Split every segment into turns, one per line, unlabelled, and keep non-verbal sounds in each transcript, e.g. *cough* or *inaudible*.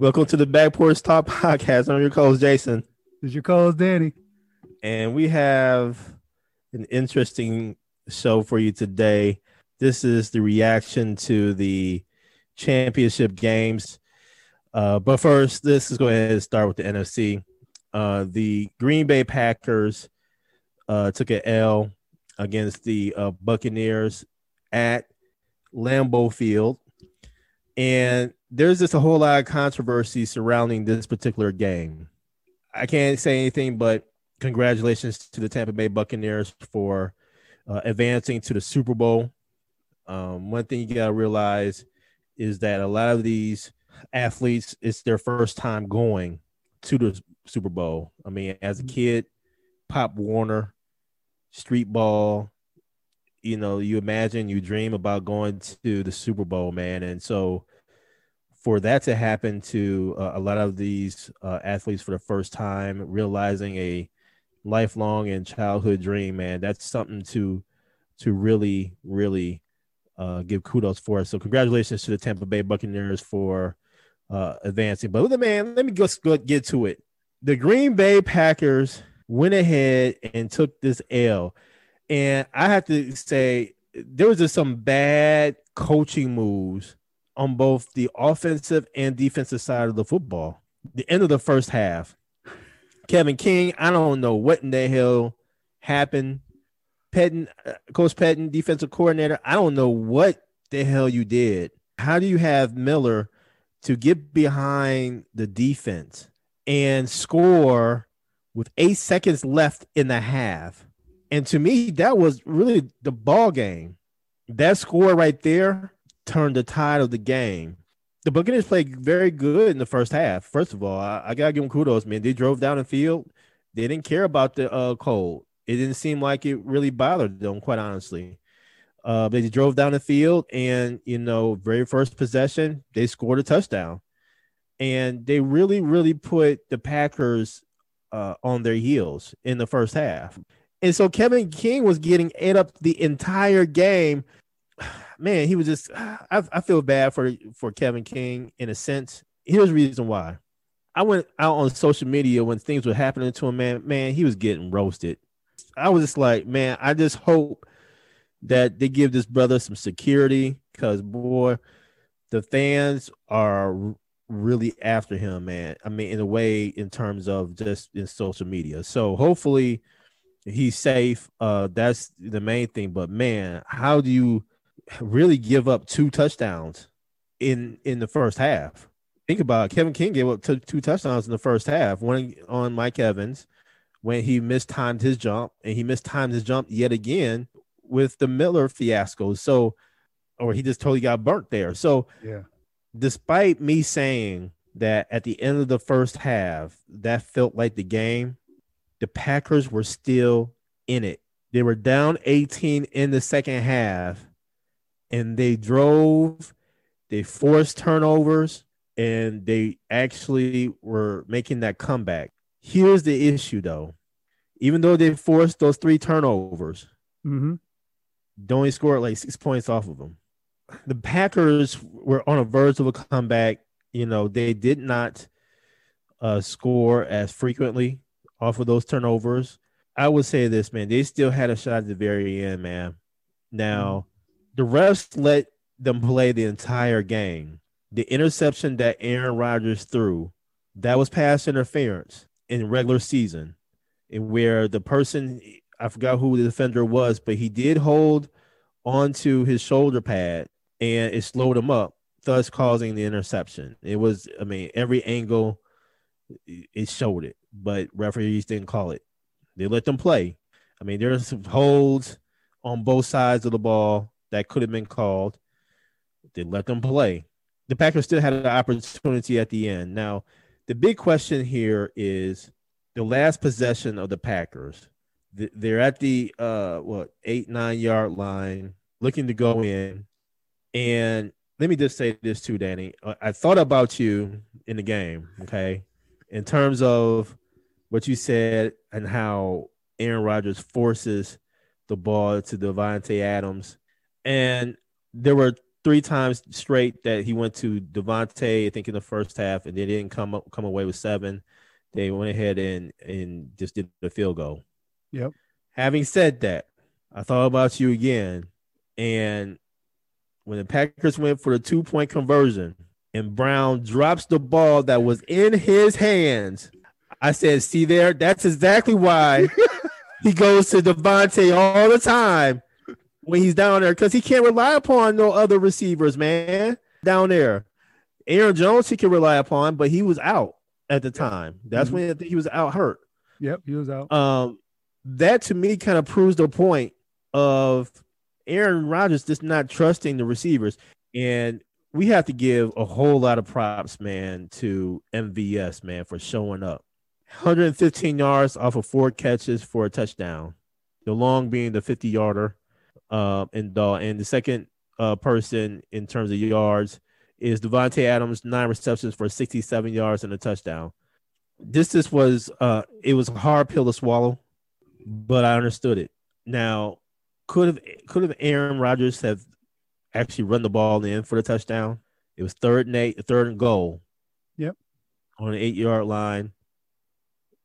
Welcome to the Back Porch Talk podcast. I'm your co-host Jason,
Is your co-host Danny?
and we have an interesting show for you today. This is the reaction to the championship games. Uh, but first, let's just go ahead and start with the NFC. Uh, the Green Bay Packers uh, took an L against the uh, Buccaneers at Lambeau Field. And there's just a whole lot of controversy surrounding this particular game. I can't say anything but congratulations to the Tampa Bay Buccaneers for uh, advancing to the Super Bowl. Um, one thing you got to realize is that a lot of these athletes, it's their first time going to the Super Bowl. I mean, as a kid, Pop Warner, street ball, you know, you imagine, you dream about going to the Super Bowl, man. And so for that to happen to uh, a lot of these uh, athletes for the first time, realizing a lifelong and childhood dream, man, that's something to to really, really uh, give kudos for. So congratulations to the Tampa Bay Buccaneers for uh, advancing. But man, let me just go get to it. The Green Bay Packers went ahead and took this L, and I have to say there was just some bad coaching moves on both the offensive and defensive side of the football. The end of the first half, Kevin King, I don't know what in the hell happened. Pettine, uh, Coach Pettine, defensive coordinator, I don't know what the hell you did. How do you have Miller to get behind the defense and score with eight seconds left in the half? And to me, that was really the ball game. That score right there turned the tide of the game. The Buccaneers played very good in the first half. First of all, I, I gotta give them kudos, man. They drove down the field. They didn't care about the uh, cold. It didn't seem like it really bothered them, quite honestly. Uh, they drove down the field, and you know, very first possession, they scored a touchdown, and they really, really put the Packers uh, on their heels in the first half. And so Kevin King was getting ate up the entire game *sighs* man, he was just. *sighs* I, I feel bad for for Kevin King in a sense. Here's the reason why. I went out on social media when things were happening to him. Man, man, he was getting roasted. I was just like, man, I just hope that they give this brother some security because boy, the fans are really after him, man. I mean, in a way, in terms of just in social media. So hopefully he's safe. Uh, that's the main thing. But man, how do you really give up two touchdowns in in the first half. Think about it. Kevin King gave up two, two touchdowns in the first half. One on Mike Evans when he mistimed his jump, and he mistimed his jump yet again with the Miller fiasco. So, or he just totally got burnt there. So,
Yeah.
despite me saying that at the end of the first half, that felt like the game, the Packers were still in it. They were down 18 in the second half, and they drove, they forced turnovers, and they actually were making that comeback. Here's the issue though. Even though they forced those three turnovers,
Mm-hmm.
they only scored like six points off of them. The Packers were on a verge of a comeback. You know, they did not uh, score as frequently off of those turnovers. I would say this, man, they still had a shot at the very end, man. Now, mm-hmm. the refs let them play the entire game. The interception that Aaron Rodgers threw, that was pass interference in regular season, and where the person I forgot who the defender was, but he did hold onto his shoulder pad and it slowed him up, thus causing the interception. It was, I mean, every angle it showed it, but referees didn't call it. They let them play. I mean, there's some holds on both sides of the ball that could have been called. They let them play. the Packers still had an opportunity at the end. Now, the big question here is the last possession of the Packers. They're at the uh what eight nine yard line, looking to go in, and let me just say this too, Danny. I thought about you in the game, okay, in terms of what you said and how Aaron Rodgers forces the ball to Davante Adams, and there were three times straight that he went to Davante, I think in the first half, and they didn't come up, come away with seven. They went ahead and and just did the field goal.
Yep.
Having said that, I thought about you again, and when the Packers went for the two point conversion, and Brown drops the ball that was in his hands, I said, "See there, that's exactly why." *laughs* he goes to Davante all the time when he's down there because he can't rely upon no other receivers, man, down there. Aaron Jones he can rely upon, but he was out at the time. That's mm-hmm. when he was out hurt.
Yep, he was out.
Um, that to me kind of proves the point of Aaron Rodgers just not trusting the receivers, and we have to give a whole lot of props, man, to MVS, man, for showing up. 115 yards off of four catches for a touchdown. The long being the 50 yarder. Uh, and the and the second uh, person in terms of yards is Davante Adams, nine receptions for 67 yards and a touchdown. This this was uh, it was a hard pill to swallow, but I understood it. Now, could have could have Aaron Rodgers have actually run the ball in for the touchdown? It was third and eight, third and goal.
Yep.
On an eight yard line,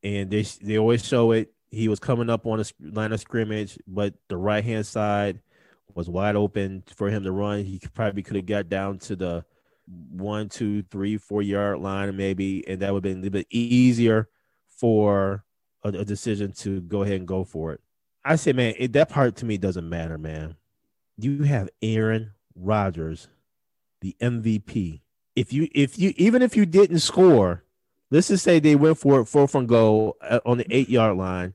and they they always show it he was coming up on a line of scrimmage, but the right hand side was wide open for him to run. He probably could have got down to the one, two, three, four yard line, maybe, and that would have been a little bit easier for a, a decision to go ahead and go for it. I say, man, it, that part to me doesn't matter, man. You have Aaron Rodgers, the MVP. If you, if you, even if you didn't score, let's just say they went for it four from goal uh, on the eight yard line.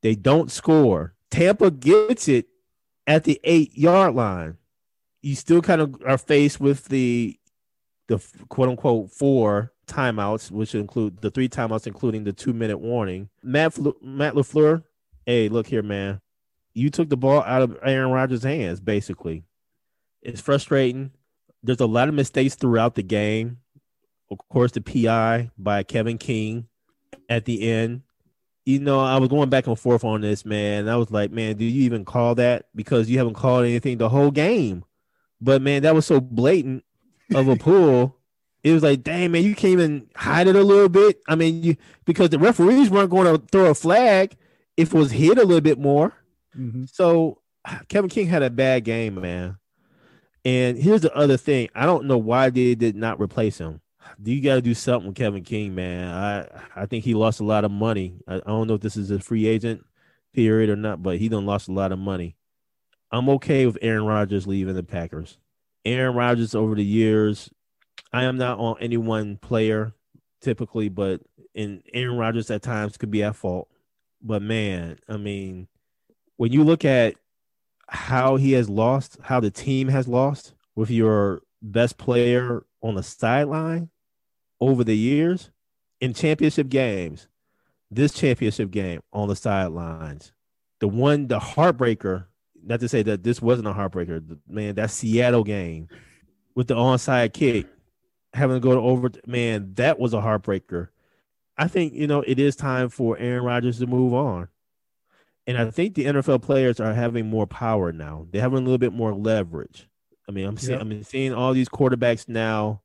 They don't score. Tampa gets it at the eight yard line. You still kind of are faced with the the quote unquote four timeouts, which include the three timeouts, including the two minute warning. Matt Matt Lafleur, hey, look here, man. You took the ball out of Aaron Rodgers' hands, basically. It's frustrating. There's a lot of mistakes throughout the game of course, the PI by Kevin King at the end. You know, I was going back and forth on this, man. I was like, man, do you even call that? Because you haven't called anything the whole game. But man, that was so blatant of a pull. *laughs* It was like, dang, man, you can't even hide it a little bit. I mean, you because the referees weren't going to throw a flag if it was hit a little bit more. Mm-hmm. So Kevin King had a bad game, man. And here's the other thing: I don't know why they did not replace him you got to do something with Kevin King, man. I I think he lost a lot of money. I, I, don't know if this is a free agent period or not, but he done lost a lot of money. I'm okay with Aaron Rodgers leaving the Packers. Aaron Rodgers over the years, I am not on any one player typically, but in Aaron Rodgers at times could be at fault. But man, I mean, when you look at how he has lost, how the team has lost with your best player on the sideline, over the years in championship games, this championship game on the sidelines, the one, the heartbreaker, not to say that this wasn't a heartbreaker, man, that Seattle game with the onside kick, having to go to over, man, that was a heartbreaker. I think, you know, it is time for Aaron Rodgers to move on. And I think the NFL players are having more power now. They're having a little bit more leverage. I mean, I'm seeing, I'm seeing all these quarterbacks now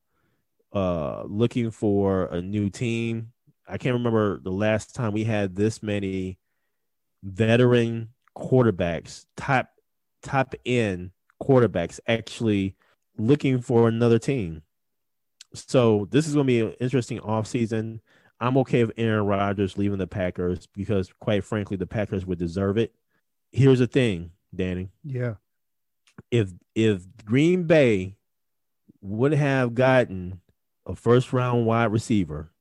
uh looking for a new team. I can't remember the last time we had this many veteran quarterbacks, top top end quarterbacks actually looking for another team. So this is going to be an interesting offseason. I'm okay with Aaron Rodgers leaving the Packers because, quite frankly, the Packers would deserve it. Here's the thing, Danny.
Yeah.
If if Green Bay would have gotten a first round wide receiver,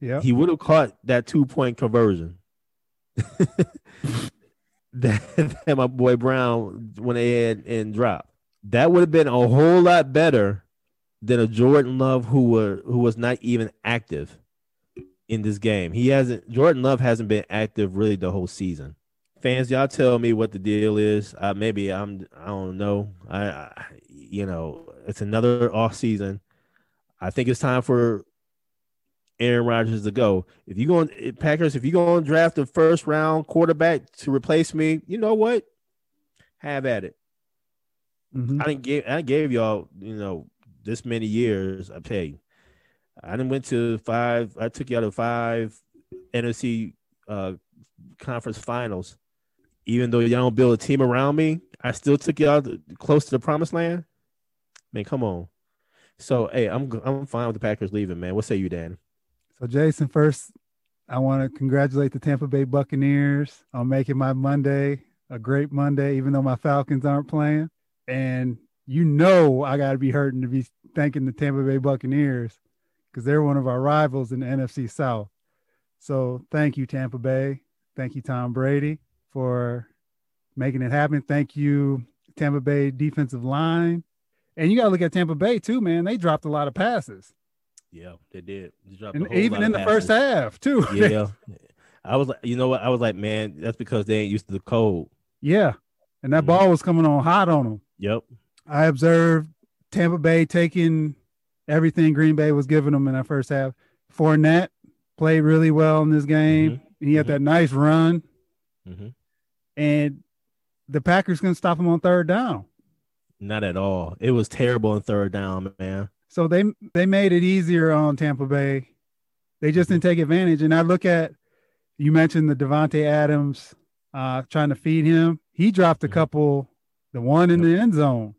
yeah,
he would have caught that two point conversion. *laughs* that, that my boy Brown went ahead and dropped. That would have been a whole lot better than a Jordan Love who were who was not even active in this game. He hasn't Jordan Love hasn't been active really the whole season. Fans, y'all tell me what the deal is. Uh, maybe I'm I don't know. I, I you know it's another off season. I think it's time for Aaron Rodgers to go. If you going Packers, if you go and draft a first round quarterback to replace me, you know what? Have at it. Mm-hmm. I didn't give I gave y'all, you know, this many years. I pay. I didn't went to five. I took y'all to five NFC uh, conference finals. Even though y'all don't build a team around me, I still took y'all close to the promised land. Man, come on. So, hey, I'm I'm fine with the Packers leaving, man. What say you, Dan?
So, Jason, first, I want to congratulate the Tampa Bay Buccaneers on making my Monday a great Monday, even though my Falcons aren't playing. And you know, I got to be hurting to be thanking the Tampa Bay Buccaneers because they're one of our rivals in the NFC South. So, thank you, Tampa Bay. Thank you, Tom Brady, for making it happen. Thank you, Tampa Bay defensive line. And you got to look at Tampa Bay too, man. They dropped a lot of passes.
Yeah, they did. They
and even in the passes. first half too. *laughs*
Yeah, I was like, you know what? I was like, man, that's because they ain't used to the cold.
Yeah, and that mm-hmm. ball was coming on hot on them.
Yep.
I observed Tampa Bay taking everything Green Bay was giving them in that first half. Fournette played really well in this game. Mm-hmm. He had mm-hmm. that nice run, mm-hmm. and the Packers couldn't stop him on third down.
Not at all. It was terrible on third down, man.
So they they made it easier on Tampa Bay. They just didn't take advantage. And I look at you mentioned the Davante Adams uh, trying to feed him. He dropped a mm-hmm. couple. The one in the end zone,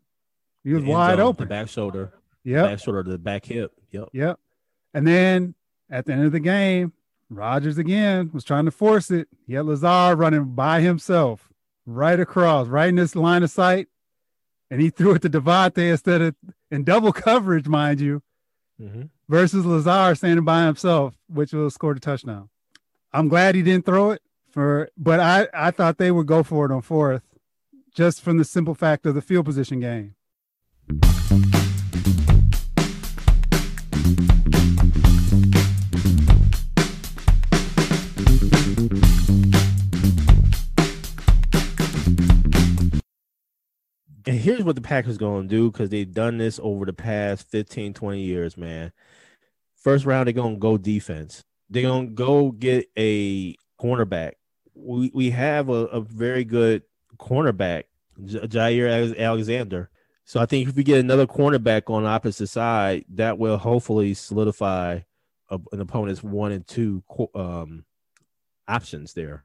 he was wide zone, open.
The back shoulder.
Yeah.
Back shoulder to the back hip. Yep.
Yep. And then at the end of the game, Rodgers again was trying to force it. He had Lazard running by himself right across, right in this line of sight and he threw it to Davante instead of in double *laughs* coverage, mind you, mm-hmm. versus Lazard standing by himself, which will score a touchdown. I'm glad he didn't throw it for, but I, I thought they would go for it on fourth, just from the simple fact of the field position game.
Here's what the Packers going to do because they've done this over the past 15, 20 years, man. First round, they're going to go defense. They're going to go get a cornerback. We, we have a, a very good cornerback, Jaire Alexander. So I think if we get another cornerback on the opposite side, that will hopefully solidify a, an opponent's one and two um, options there.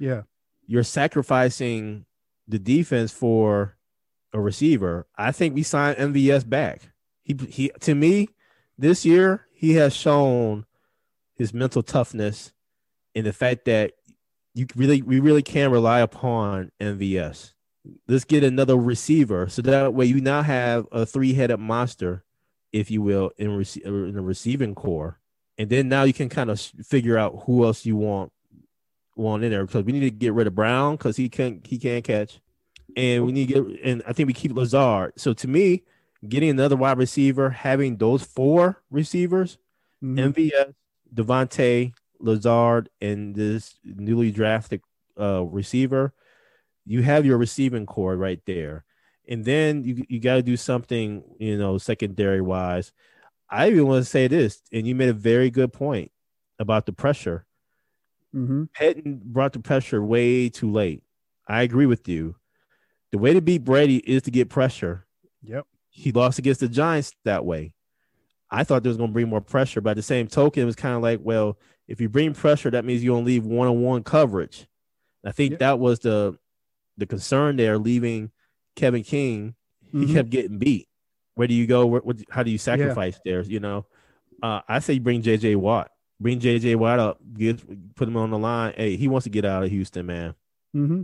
Yeah.
You're sacrificing the defense for a receiver, I think we signed MVS back. He he to me this year he has shown his mental toughness and the fact that you really we really can rely upon MVS. Let's get another receiver so that way you now have a three-headed monster, if you will, in, rec- in the receiving core, and then now you can kind of figure out who else you want want in there because we need to get rid of Brown because he can't he can't catch and we need to get and I think we keep Lazard. So to me, getting another wide receiver, having those four receivers, mm-hmm. MVS, Davante, Lazard, and this newly drafted uh, receiver, you have your receiving core right there. And then you you got to do something, you know, secondary wise. I even want to say this, and you made a very good point about the pressure. Mm-hmm. Pettine brought the pressure way too late. I agree with you. The way to beat Brady is to get pressure.
Yep.
He lost against the Giants that way. I thought there was going to bring more pressure, but at the same token, it was kind of like, well, if you bring pressure, that means you're going to leave one-on-one coverage. I think yep. that was the the concern there, leaving Kevin King. Mm-hmm. He kept getting beat. Where do you go? Where, what, how do you sacrifice yeah. there? You know, uh, I say bring J.J. Watt. Bring J.J. Watt up. Get put him on the line. Hey, he wants to get out of Houston, man.
Mm-hmm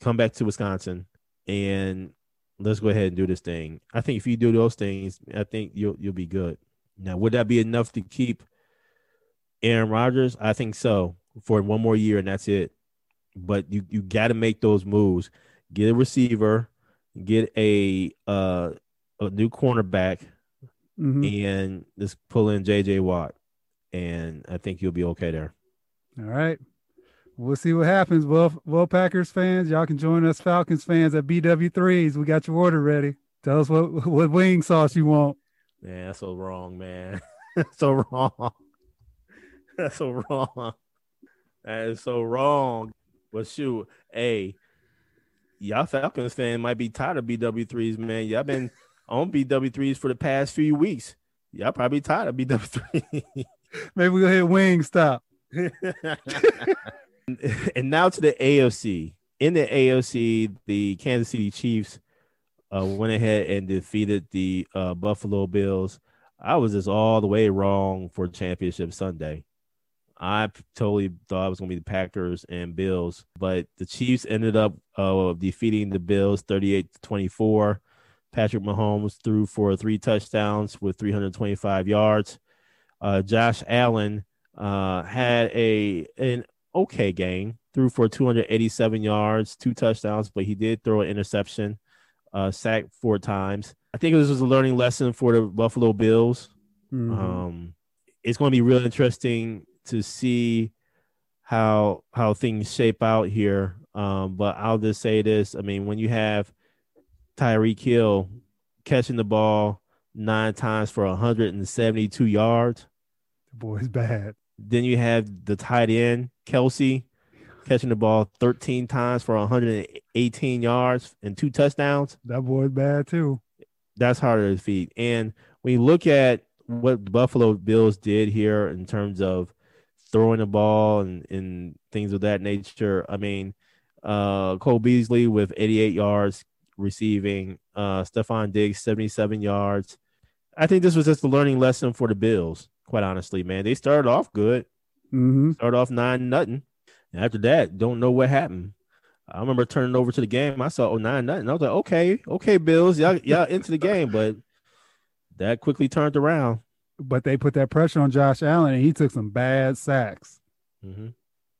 come back to Wisconsin, and let's go ahead and do this thing. I think if you do those things, I think you'll you'll be good. Now, would that be enough to keep Aaron Rodgers? I think so for one more year, and that's it. But you you got to make those moves. Get a receiver, get a uh a new cornerback,
Mhm.
and just pull in JJ Watt, and I think you'll be okay there.
All right. We'll see what happens. Well, well, Packers fans, y'all can join us Falcons fans at BW3s. We got your order ready. Tell us what what wing sauce you want.
Man, that's so wrong, man. *laughs* That's so wrong. *laughs* That's so wrong. That is so wrong. But shoot, hey, y'all Falcons fan might be tired of BW3s, man. Y'all been *laughs* on BW3s for the past few weeks. Y'all probably tired of BW3.
Maybe we'll hit wing stop. *laughs*
and now to the AFC. In the AFC, the Kansas City Chiefs uh, went ahead and defeated the uh, Buffalo Bills. I was just all the way wrong for Championship Sunday. I totally thought it was going to be the Packers and Bills, but the Chiefs ended up uh, defeating the Bills 38 to 24. Patrick Mahomes threw for three touchdowns with 325 yards. Uh, Josh Allen uh, had a an okay game, threw for 287 yards, two touchdowns, but he did throw an interception, uh, sacked four times. I think this was a learning lesson for the Buffalo Bills.
Mhm.
Um, it's going to be real interesting to see how how things shape out here. Um, but I'll just say this: I mean, when you have Tyreek Hill catching the ball nine times for 172 yards,
the boy's bad.
Then you have the tight end Kelce catching the ball 13 times for 118 yards and two touchdowns.
That boy's bad too.
That's harder to defeat. And when you look at what the Buffalo Bills did here in terms of throwing the ball and, and things of that nature, I mean, uh, Cole Beasley with 88 yards receiving, uh, Stefon Diggs 77 yards. I think this was just a learning lesson for the Bills. Quite honestly, man, they started off good,
hmm
started off nine nothing. And after that, don't know what happened. I remember turning over to the game. I saw oh nine nothing. I was like, okay, okay, Bills, y'all, y'all into the game, but that quickly turned around.
But they put that pressure on Josh Allen, and he took some bad sacks.
hmm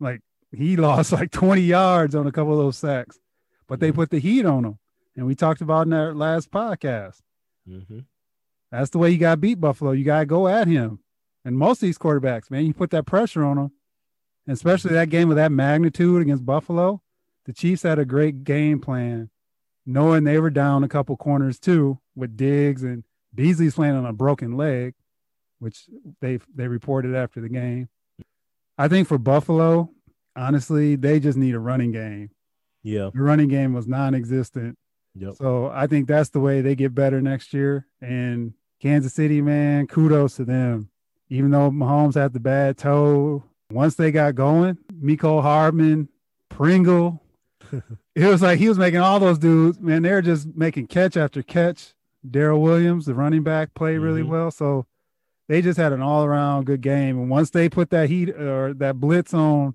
Like he *laughs* lost like 20 yards on a couple of those sacks, but they
Mhm.
put the heat on him. And we talked about in our last podcast.
hmm
That's the way you got beat Buffalo. You got to go at him. And most of these quarterbacks, man, you put that pressure on them, and especially that game of that magnitude against Buffalo. The Chiefs had a great game plan, knowing they were down a couple corners too with Diggs and Beasley's playing on a broken leg, which they they reported after the game. I think for Buffalo, honestly, they just need a running game.
Yeah.
The running game was non-existent.
Yep.
So I think that's the way they get better next year. And Kansas City, man, kudos to them. Even though Mahomes had the bad toe, once they got going, Mecole Hardman, Pringle, *laughs* it was like he was making all those dudes, man, they're just making catch after catch. Darrel Williams, the running back, played really
Mhm.
well. So they just had an all around good game. And once they put that heat or that blitz on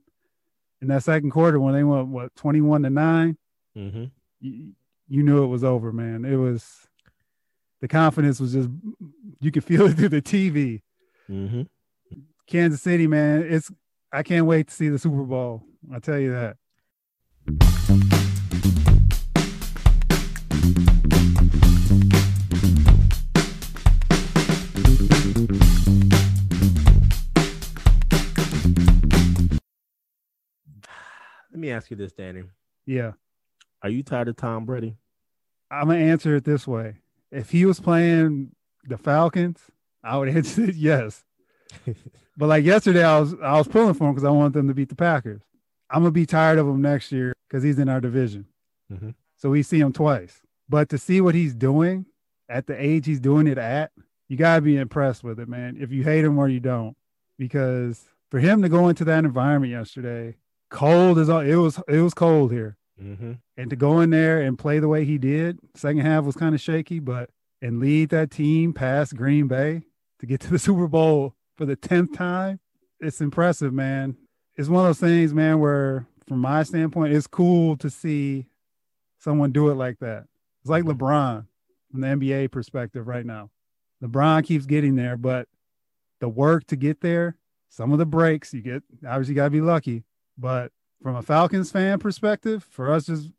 in that second quarter, when they went, what, 21 to 9,
hmm
you, you knew it was over, man. It was the confidence was just you could feel it through the TV.
Hmm
Kansas City, man, it's I can't wait to see the Super Bowl. I tell you that.
Let me ask you this, Danny.
Yeah.
Are you tired of Tom Brady?
I'm gonna answer it this way. If he was playing the Falcons, I would answer it *laughs* yes. But like yesterday, I was I was pulling for him because I want them to beat the Packers. I'm gonna be tired of him next year because he's in our division.
Mhm.
So we see him twice. But to see what he's doing at the age he's doing it at, you gotta be impressed with it, man. If you hate him or you don't, because for him to go into that environment yesterday, cold as all it was. It was cold here
Mm-hmm.
and to go in there and play the way he did, second half was kind of shaky, but and lead that team past Green Bay to get to the Super Bowl for the 10th time, it's impressive, man. It's one of those things, man, where from my standpoint, it's cool to see someone do it like that. It's like LeBron from the NBA perspective right now. LeBron keeps getting there, but the work to get there, some of the breaks you get, obviously, you got to be lucky. But from a Falcons fan perspective, for us, just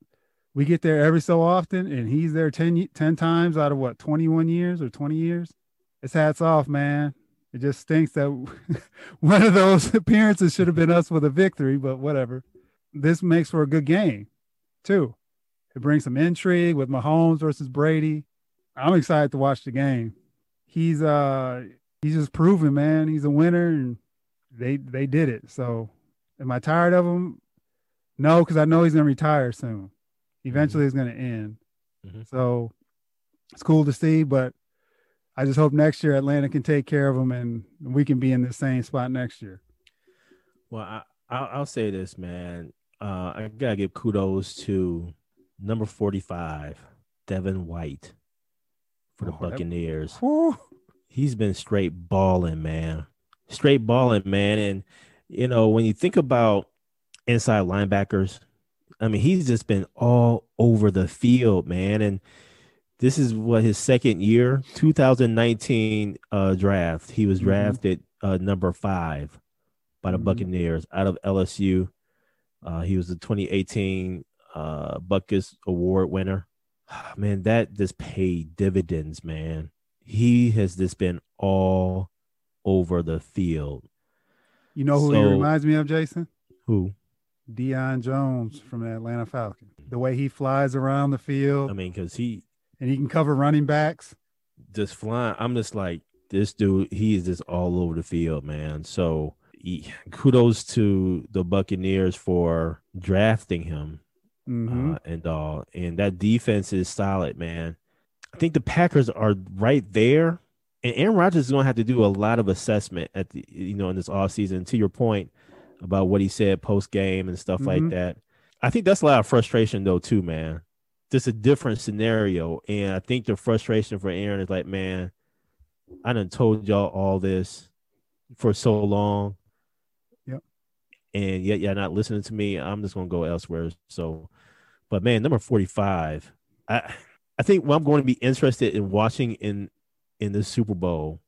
we get there every so often, and he's there 10, 10 times out of what, 21 years or 20 years? It's hats off, man. It just stinks that *laughs* one of those appearances should have been us with a victory, but whatever. This makes for a good game, too. It brings some intrigue with Mahomes versus Brady. I'm excited to watch the game. He's uh he's just proven, man. He's a winner, and they they did it. So, am I tired of him? No, because I know he's gonna retire soon. Eventually, mm-hmm. it's gonna end. Mm-hmm. So, it's cool to see, but I just hope next year Atlanta can take care of them and we can be in the same spot next year.
Well, I, I'll, I'll say this, man. Uh, I gotta give kudos to number forty-five, Devin White, for the oh, Buccaneers. *laughs* That, He's been straight balling, man. Straight balling, man. And you know when you think about inside linebackers, I mean he's just been all over the field, man. And this is what his second year 2019 uh, draft he was mm-hmm. drafted mm-hmm. uh, number five by the mm-hmm. buccaneers out of lsu uh, he was the 2018 uh, Butkus award winner *sighs* man that just paid dividends man he has just been all over the field
you know who so, he reminds me of jason
who
Deion Jones from the Atlanta Falcons. The way he flies around the field.
I mean, because he
and he can cover running backs.
Just flying. I'm just like this dude. He is just all over the field, man. So he, kudos to the Buccaneers for drafting him mm-hmm. uh, and all. And that defense is solid, man. I think the Packers are right there. And Aaron Rodgers is going to have to do a lot of assessment at the, you know, in this off season. To your point about what he said post game and stuff mm-hmm. like that. I think that's a lot of frustration though, too, man just a different scenario. And I think the frustration for Aaron is like, man, I done told y'all all this for so long.
Yep.
And yet y'all not listening to me. I'm just gonna go elsewhere. So, but man, number 45. I I think what I'm going to be interested in watching in in the Super Bowl.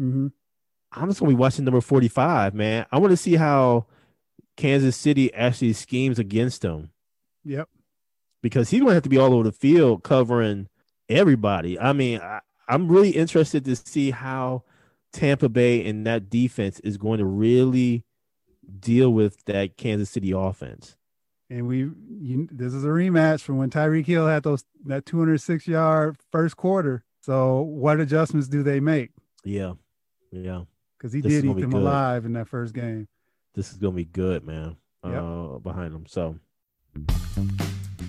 Mm-hmm.
I'm just gonna be watching number 45, man. I want to see how Kansas City actually schemes against them.
Yep
because he's going to have to be all over the field covering everybody. I mean, I, I'm really interested to see how Tampa Bay and that defense is going to really deal with that Kansas City offense.
And we, you, this is a rematch from when Tyreek Hill had those that 206 yard first quarter. So, what adjustments do they make?
Yeah, yeah,
because he this did eat them good. alive in that first game.
This is gonna be good, man. Yep. Uh, behind them, so.